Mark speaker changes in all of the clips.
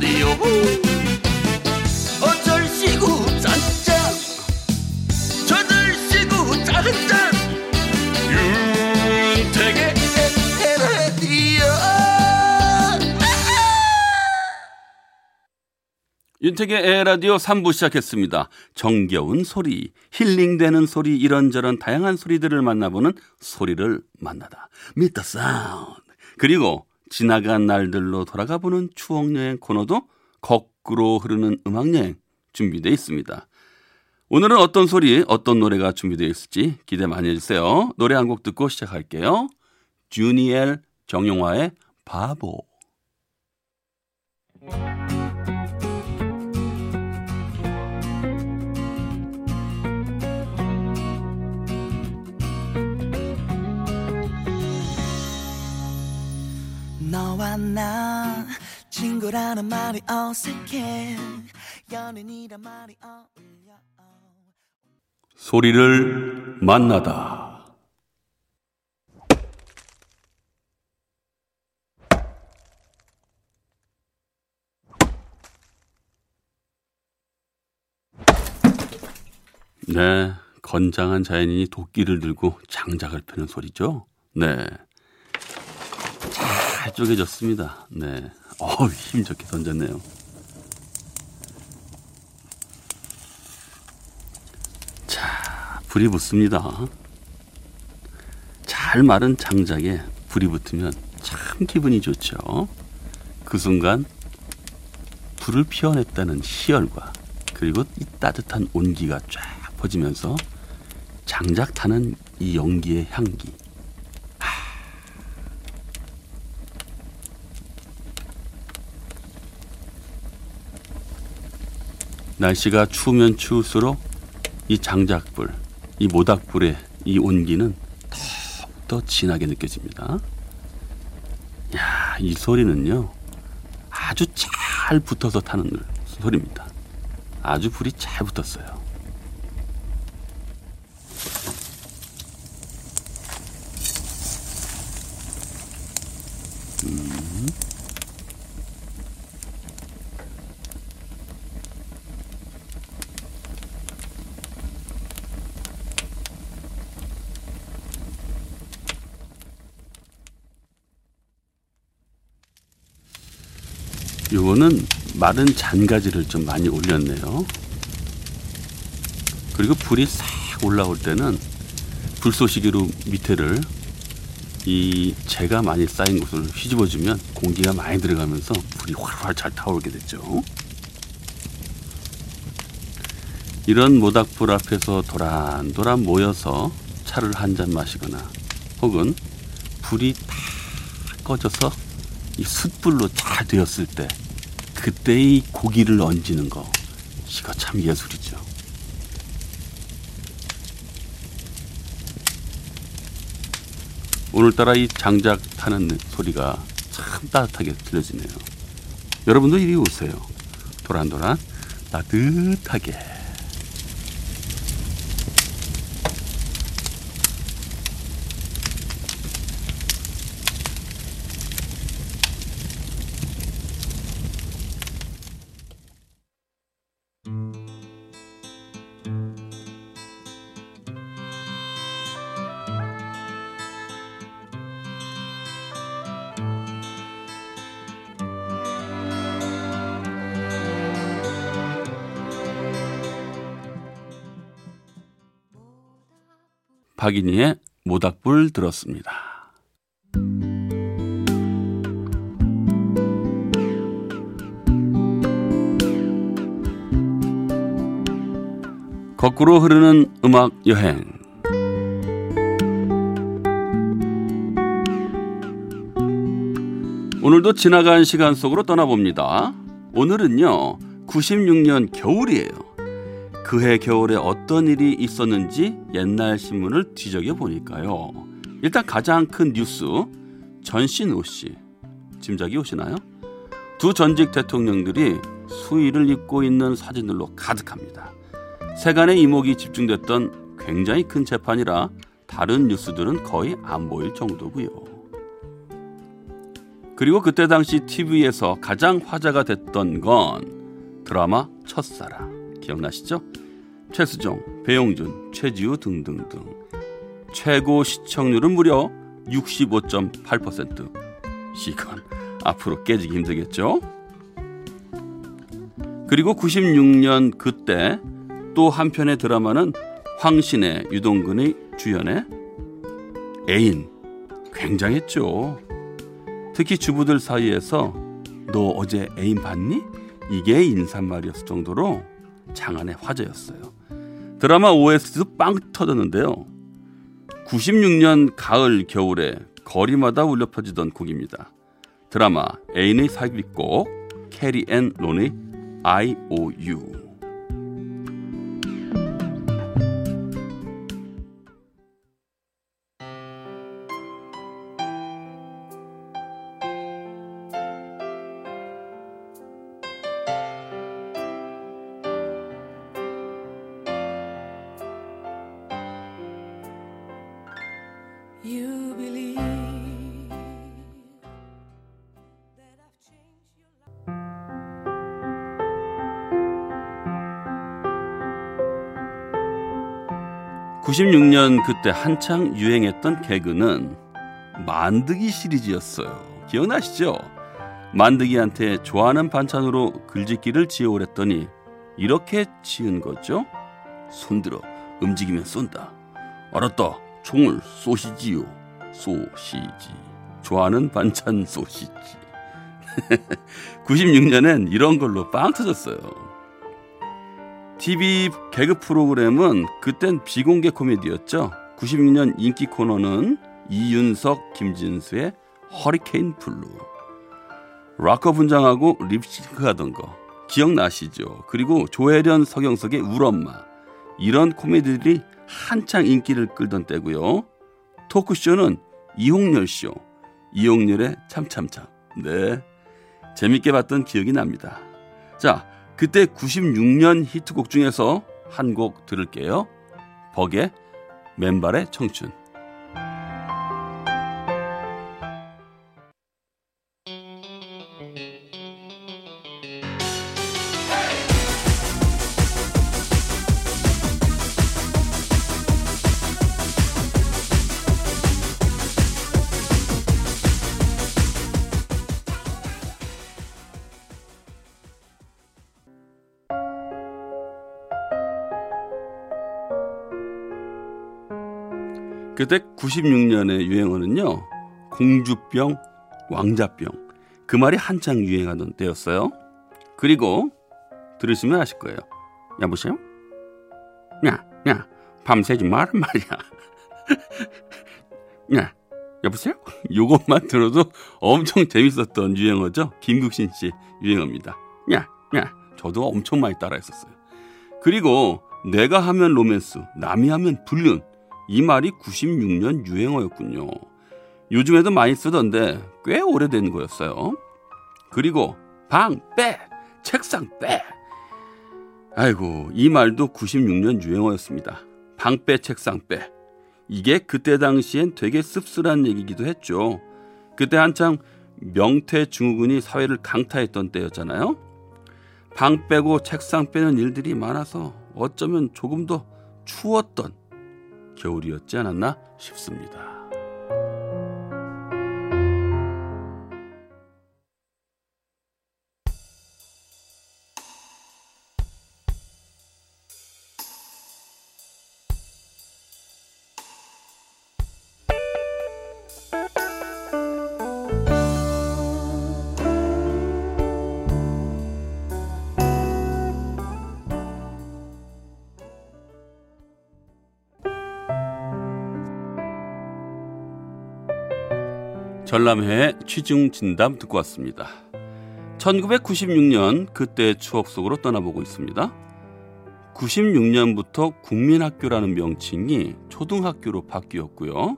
Speaker 1: 라디오 얼씨구 짠짠 절씨구 짠짠 윤택의 에헤라디오 윤택의 에헤라디오 3부 시작했습니다. 정겨운 소리, 힐링되는 소리, 이런저런 다양한 소리들을 만나보는 소리를 만나다. Meet the Sound. 그리고 지나간 날들로 돌아가 보는 추억 여행 코너도 거꾸로 흐르는 음악 여행 준비되어 있습니다. 오늘은 어떤 소리, 어떤 노래가 준비되어 있을지 기대 많이 해주세요. 노래 한 곡 듣고 시작할게요. 주니엘 정용화의 바보.
Speaker 2: 너와 나 친구라는 말이 어색해 연인이란 말이 어울려
Speaker 1: 소리를 만나다. 네, 건장한 자연인이 도끼를 들고 장작을 펴는 소리죠. 네. 잘 쪼개졌습니다. 네. 어, 힘 좋게 던졌네요. 자, 불이 붙습니다. 잘 마른 장작에 불이 붙으면 참 기분이 좋죠. 그 순간 불을 피워냈다는 희열과 그리고 이 따뜻한 온기가 쫙 퍼지면서 장작 타는 이 연기의 향기. 날씨가 추우면 추울수록 이 장작불, 이 모닥불의 이 온기는 더욱더 진하게 느껴집니다. 야, 이 소리는요, 아주 잘 붙어서 타는 소리입니다. 아주 불이 잘 붙었어요. 요거는 마른 잔가지를 좀 많이 올렸네요. 그리고 불이 싹 올라올 때는 불쏘시개로 밑에를 이 재가 많이 쌓인 곳을 휘집어주면 공기가 많이 들어가면서 불이 활활 잘 타오르게 됐죠. 이런 모닥불 앞에서 도란도란 모여서 차를 한 잔 마시거나 혹은 불이 다 꺼져서 이 숯불로 잘 되었을 때 그때의 고기를 얹는 거 이거 참 예술이죠. 오늘따라 이 장작 타는 소리가 참 따뜻하게 들려지네요. 여러분도 이리 오세요. 도란도란 따뜻하게. 박인희의 모닥불 들었습니다. 거꾸로 흐르는 음악 여행. 오늘도 지나간 시간 속으로 떠나봅니다. 오늘은요, 96년 겨울이에요. 그해 겨울에 어떤 일이 있었는지 옛날 신문을 뒤적여 보니까요. 일단 가장 큰 뉴스, 전신호 씨. 짐작이 오시나요? 두 전직 대통령들이 수의를 입고 있는 사진들로 가득합니다. 세간의 이목이 집중됐던 굉장히 큰 재판이라 다른 뉴스들은 거의 안 보일 정도고요. 그리고 그때 당시 TV에서 가장 화제가 됐던 건 드라마 첫사랑 기억나시죠? 최수종, 배용준, 최지우 등등등 최고 시청률은 무려 65.8% 이건 앞으로 깨지기 힘들겠죠? 그리고 96년 그때 또 한편의 드라마는 황신의 유동근의 주연의 애인 굉장했죠. 특히 주부들 사이에서 너 어제 애인 봤니? 이게 인사말이었을 정도로 장안의 화제였어요. 드라마 OST도 빵 터졌는데요. 96년 가을 겨울에 거리마다 울려 퍼지던 곡입니다. 드라마 애인의 삽입곡 캐리 앤 론의 I.O.U. 96년 그때 한창 유행했던 개그는 만드기 시리즈였어요. 기억나시죠? 만드기한테 좋아하는 반찬으로 글짓기를 지어오랬더니 이렇게 지은 거죠. 손들어 움직이면 쏜다. 알았다. 총을 쏘시지요. 소시지. 좋아하는 반찬 소시지. 96년엔 이런 걸로 빵 터졌어요. TV 개그 프로그램은 그땐 비공개 코미디였죠. 96년 인기 코너는 이윤석, 김진수의 허리케인 블루. 락커 분장하고 립싱크 하던 거 기억나시죠? 그리고 조혜련, 서경석의 울엄마. 이런 코미디들이 한창 인기를 끌던 때고요. 토크쇼는 이홍렬 쇼. 이홍렬의 참참참. 네. 재밌게 봤던 기억이 납니다. 자, 그때 96년 히트곡 중에서 한 곡 들을게요. 버의 맨발의 청춘. 그때 96년의 유행어는요. 공주병, 왕자병. 그 말이 한창 유행하던 때였어요. 그리고 들으시면 아실 거예요. 여보세요? 야, 야, 밤새지 마란 말이야. 야, 여보세요? 요것만 들어도 엄청 재밌었던 유행어죠. 김국신 씨 유행어입니다. 야, 야, 저도 엄청 많이 따라했었어요. 그리고 내가 하면 로맨스, 남이 하면 불륜. 이 말이 96년 유행어였군요. 요즘에도 많이 쓰던데 꽤 오래된 거였어요. 그리고 방, 빼! 책상, 빼! 아이고, 이 말도 96년 유행어였습니다. 방, 빼, 책상, 빼. 이게 그때 당시엔 되게 씁쓸한 얘기기도 했죠. 그때 한창 명태 증후군이 사회를 강타했던 때였잖아요. 방 빼고 책상 빼는 일들이 많아서 어쩌면 조금 더 추웠던 겨울이었지 않았나 싶습니다. 전람회의 취중 진담 듣고 왔습니다. 1996년 그때 추억 속으로 떠나보고 있습니다. 96년부터 국민학교라는 명칭이 초등학교로 바뀌었고요.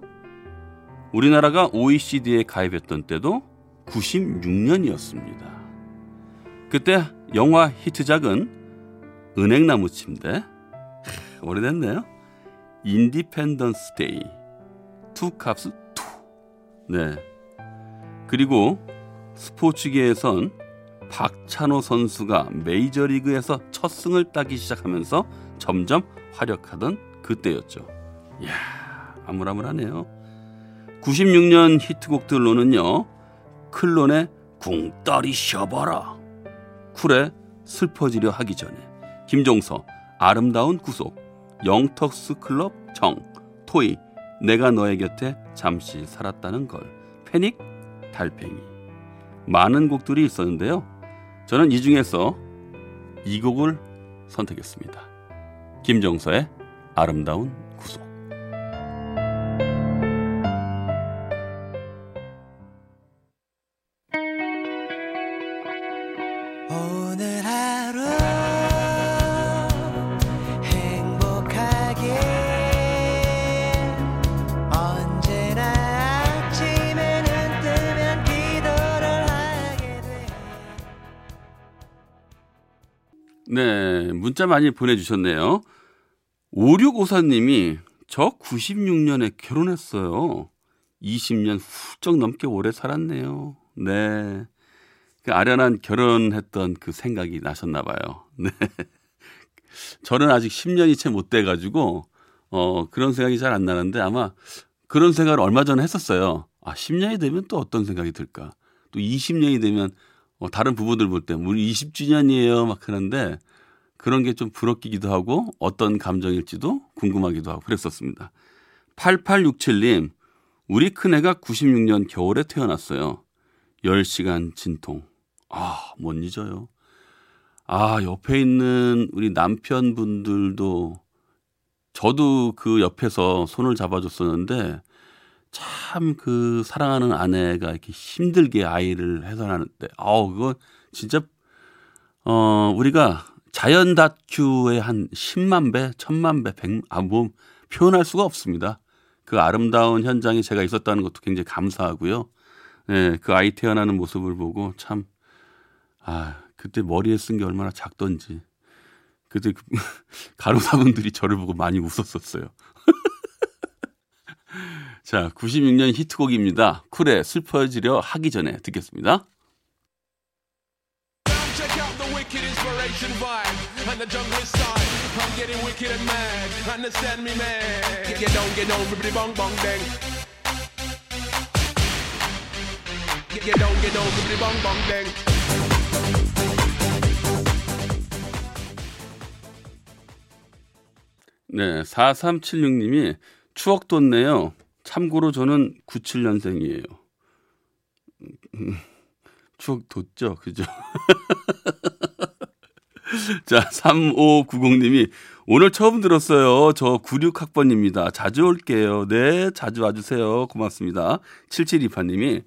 Speaker 1: 우리나라가 OECD에 가입했던 때도 96년이었습니다. 그때 영화 히트작은 은행나무 침대 오래됐네요. Independence Day Two Cops Two. 네. 그리고 스포츠계에선 박찬호 선수가 메이저리그에서 첫 승을 따기 시작하면서 점점 활약하던 그때였죠. 이야, 아물아물하네요. 96년 히트곡들로는요. 클론의 꿍따리 샤바라. 쿨의 슬퍼지려 하기 전에 김종서 아름다운 구속 영턱스 클럽 정 토이 내가 너의 곁에 잠시 살았다는 걸 패닉 달팽이 많은 곡들이 있었는데요. 저는 이 중에서 이 곡을 선택했습니다. 김종서의 아름다운 구속.
Speaker 2: 오늘 하루
Speaker 1: 네, 문자 많이 보내주셨네요. 5654님이 저 96년에 결혼했어요. 20년 훌쩍 넘게 오래 살았네요. 네. 그 아련한 결혼했던 그 생각이 나셨나 봐요. 네. 저는 아직 10년이 채 못 돼가지고, 어, 그런 생각이 잘 안 나는데 아마 그런 생각을 얼마 전에 했었어요. 아, 10년이 되면 또 어떤 생각이 들까? 또 20년이 되면 어, 다른 부부들 볼 때 우리 20주년이에요 막 하는데 그런 게 좀 부럽기도 하고 어떤 감정일지도 궁금하기도 하고 그랬었습니다. 8867님, 우리 큰애가 96년 겨울에 태어났어요. 10시간 진통. 아, 못 잊어요. 아, 옆에 있는 우리 남편분들도 저도 그 옆에서 손을 잡아줬었는데 참 그 사랑하는 아내가 이렇게 힘들게 아이를 해산하는데 아우 그거 진짜 어 우리가 자연 다큐의 한 10만 배, 1000만 배, 100, 아, 뭐, 표현할 수가 없습니다. 그 아름다운 현장에 제가 있었다는 것도 굉장히 감사하고요. 예, 그 아이 태어나는 모습을 보고 참, 아, 그때 머리에 쓴 게 얼마나 작던지. 그때 그 간호사분들이 저를 보고 많이 웃었었어요. 자, 96년 히트곡입니다. 쿨의 슬퍼지려 하기 전에 듣겠습니다.
Speaker 3: The and the jungle style. I'm getting wicked and mad. Understand me, man? Get down, get down, bibbidi bong bong bang. Get down, get down, bibbidi bong bong bang.
Speaker 1: 네, 4376님이 추억 돋네요. 참고로 저는 97년생이에요. 추억 돋죠? 그죠? 자, 3590님이 오늘 처음 들었어요. 저 96학번입니다. 자주 올게요. 네, 자주 와주세요. 고맙습니다. 7728님이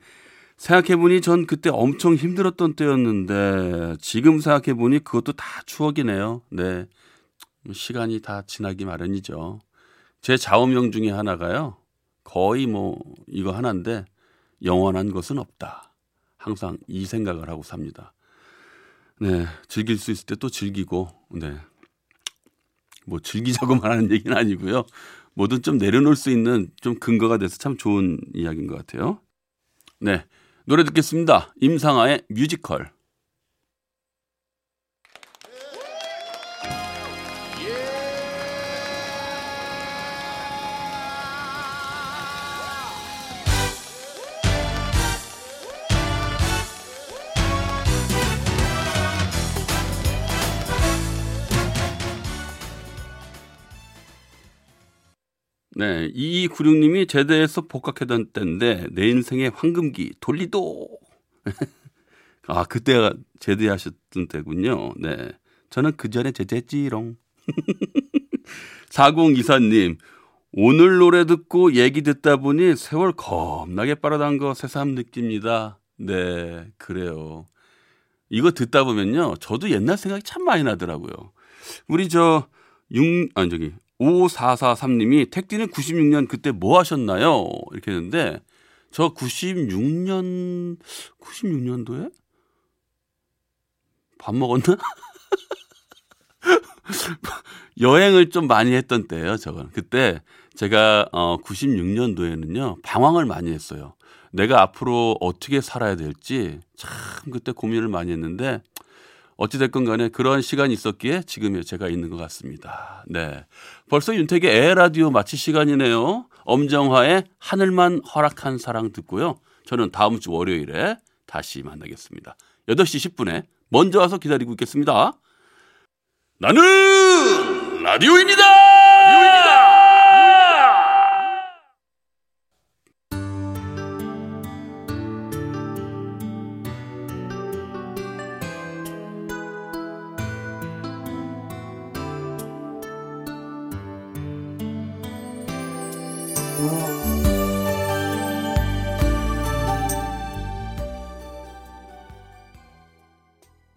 Speaker 1: 생각해보니 전 그때 엄청 힘들었던 때였는데 지금 생각해보니 그것도 다 추억이네요. 네. 시간이 다 지나기 마련이죠. 제 좌우명 중에 하나가요. 거의 뭐 이거 하나인데 영원한 것은 없다. 항상 이 생각을 하고 삽니다. 네, 즐길 수 있을 때 또 즐기고, 네. 뭐 즐기자고만 하는 얘기는 아니고요. 뭐든 좀 내려놓을 수 있는 좀 근거가 돼서 참 좋은 이야기인 것 같아요. 네, 노래 듣겠습니다. 임상아의 뮤지컬. 네, 2296님이 제대에서 복학하던 때인데 내 인생의 황금기 돌리도. 아, 그때가 제대하셨던 때군요. 네. 저는 그 전에 제대했지롱. 4024님, 오늘 노래 듣고 얘기 듣다 보니 세월 겁나게 빠르다는 거 새삼 느낍니다. 네, 그래요. 이거 듣다 보면요. 저도 옛날 생각이 참 많이 나더라고요. 우리 저, 6, 아니, 저기, 5443님이 택디는 96년 그때 뭐 하셨나요? 이렇게 했는데, 저 96년, 96년도에? 밥 먹었나? 여행을 좀 많이 했던 때예요, 저건. 그때 제가 어 96년도에는요. 방황을 많이 했어요. 내가 앞으로 어떻게 살아야 될지 참 그때 고민을 많이 했는데 어찌됐건 간에 그런 시간이 있었기에 지금의 제가 있는 것 같습니다. 네. 벌써 윤택의 에라디오 마칠 시간이네요. 엄정화의 하늘만 허락한 사랑 듣고요. 저는 다음 주 월요일에 다시 만나겠습니다. 8시 10분에 먼저 와서 기다리고 있겠습니다. 나는 라디오입니다! 라디오입니다!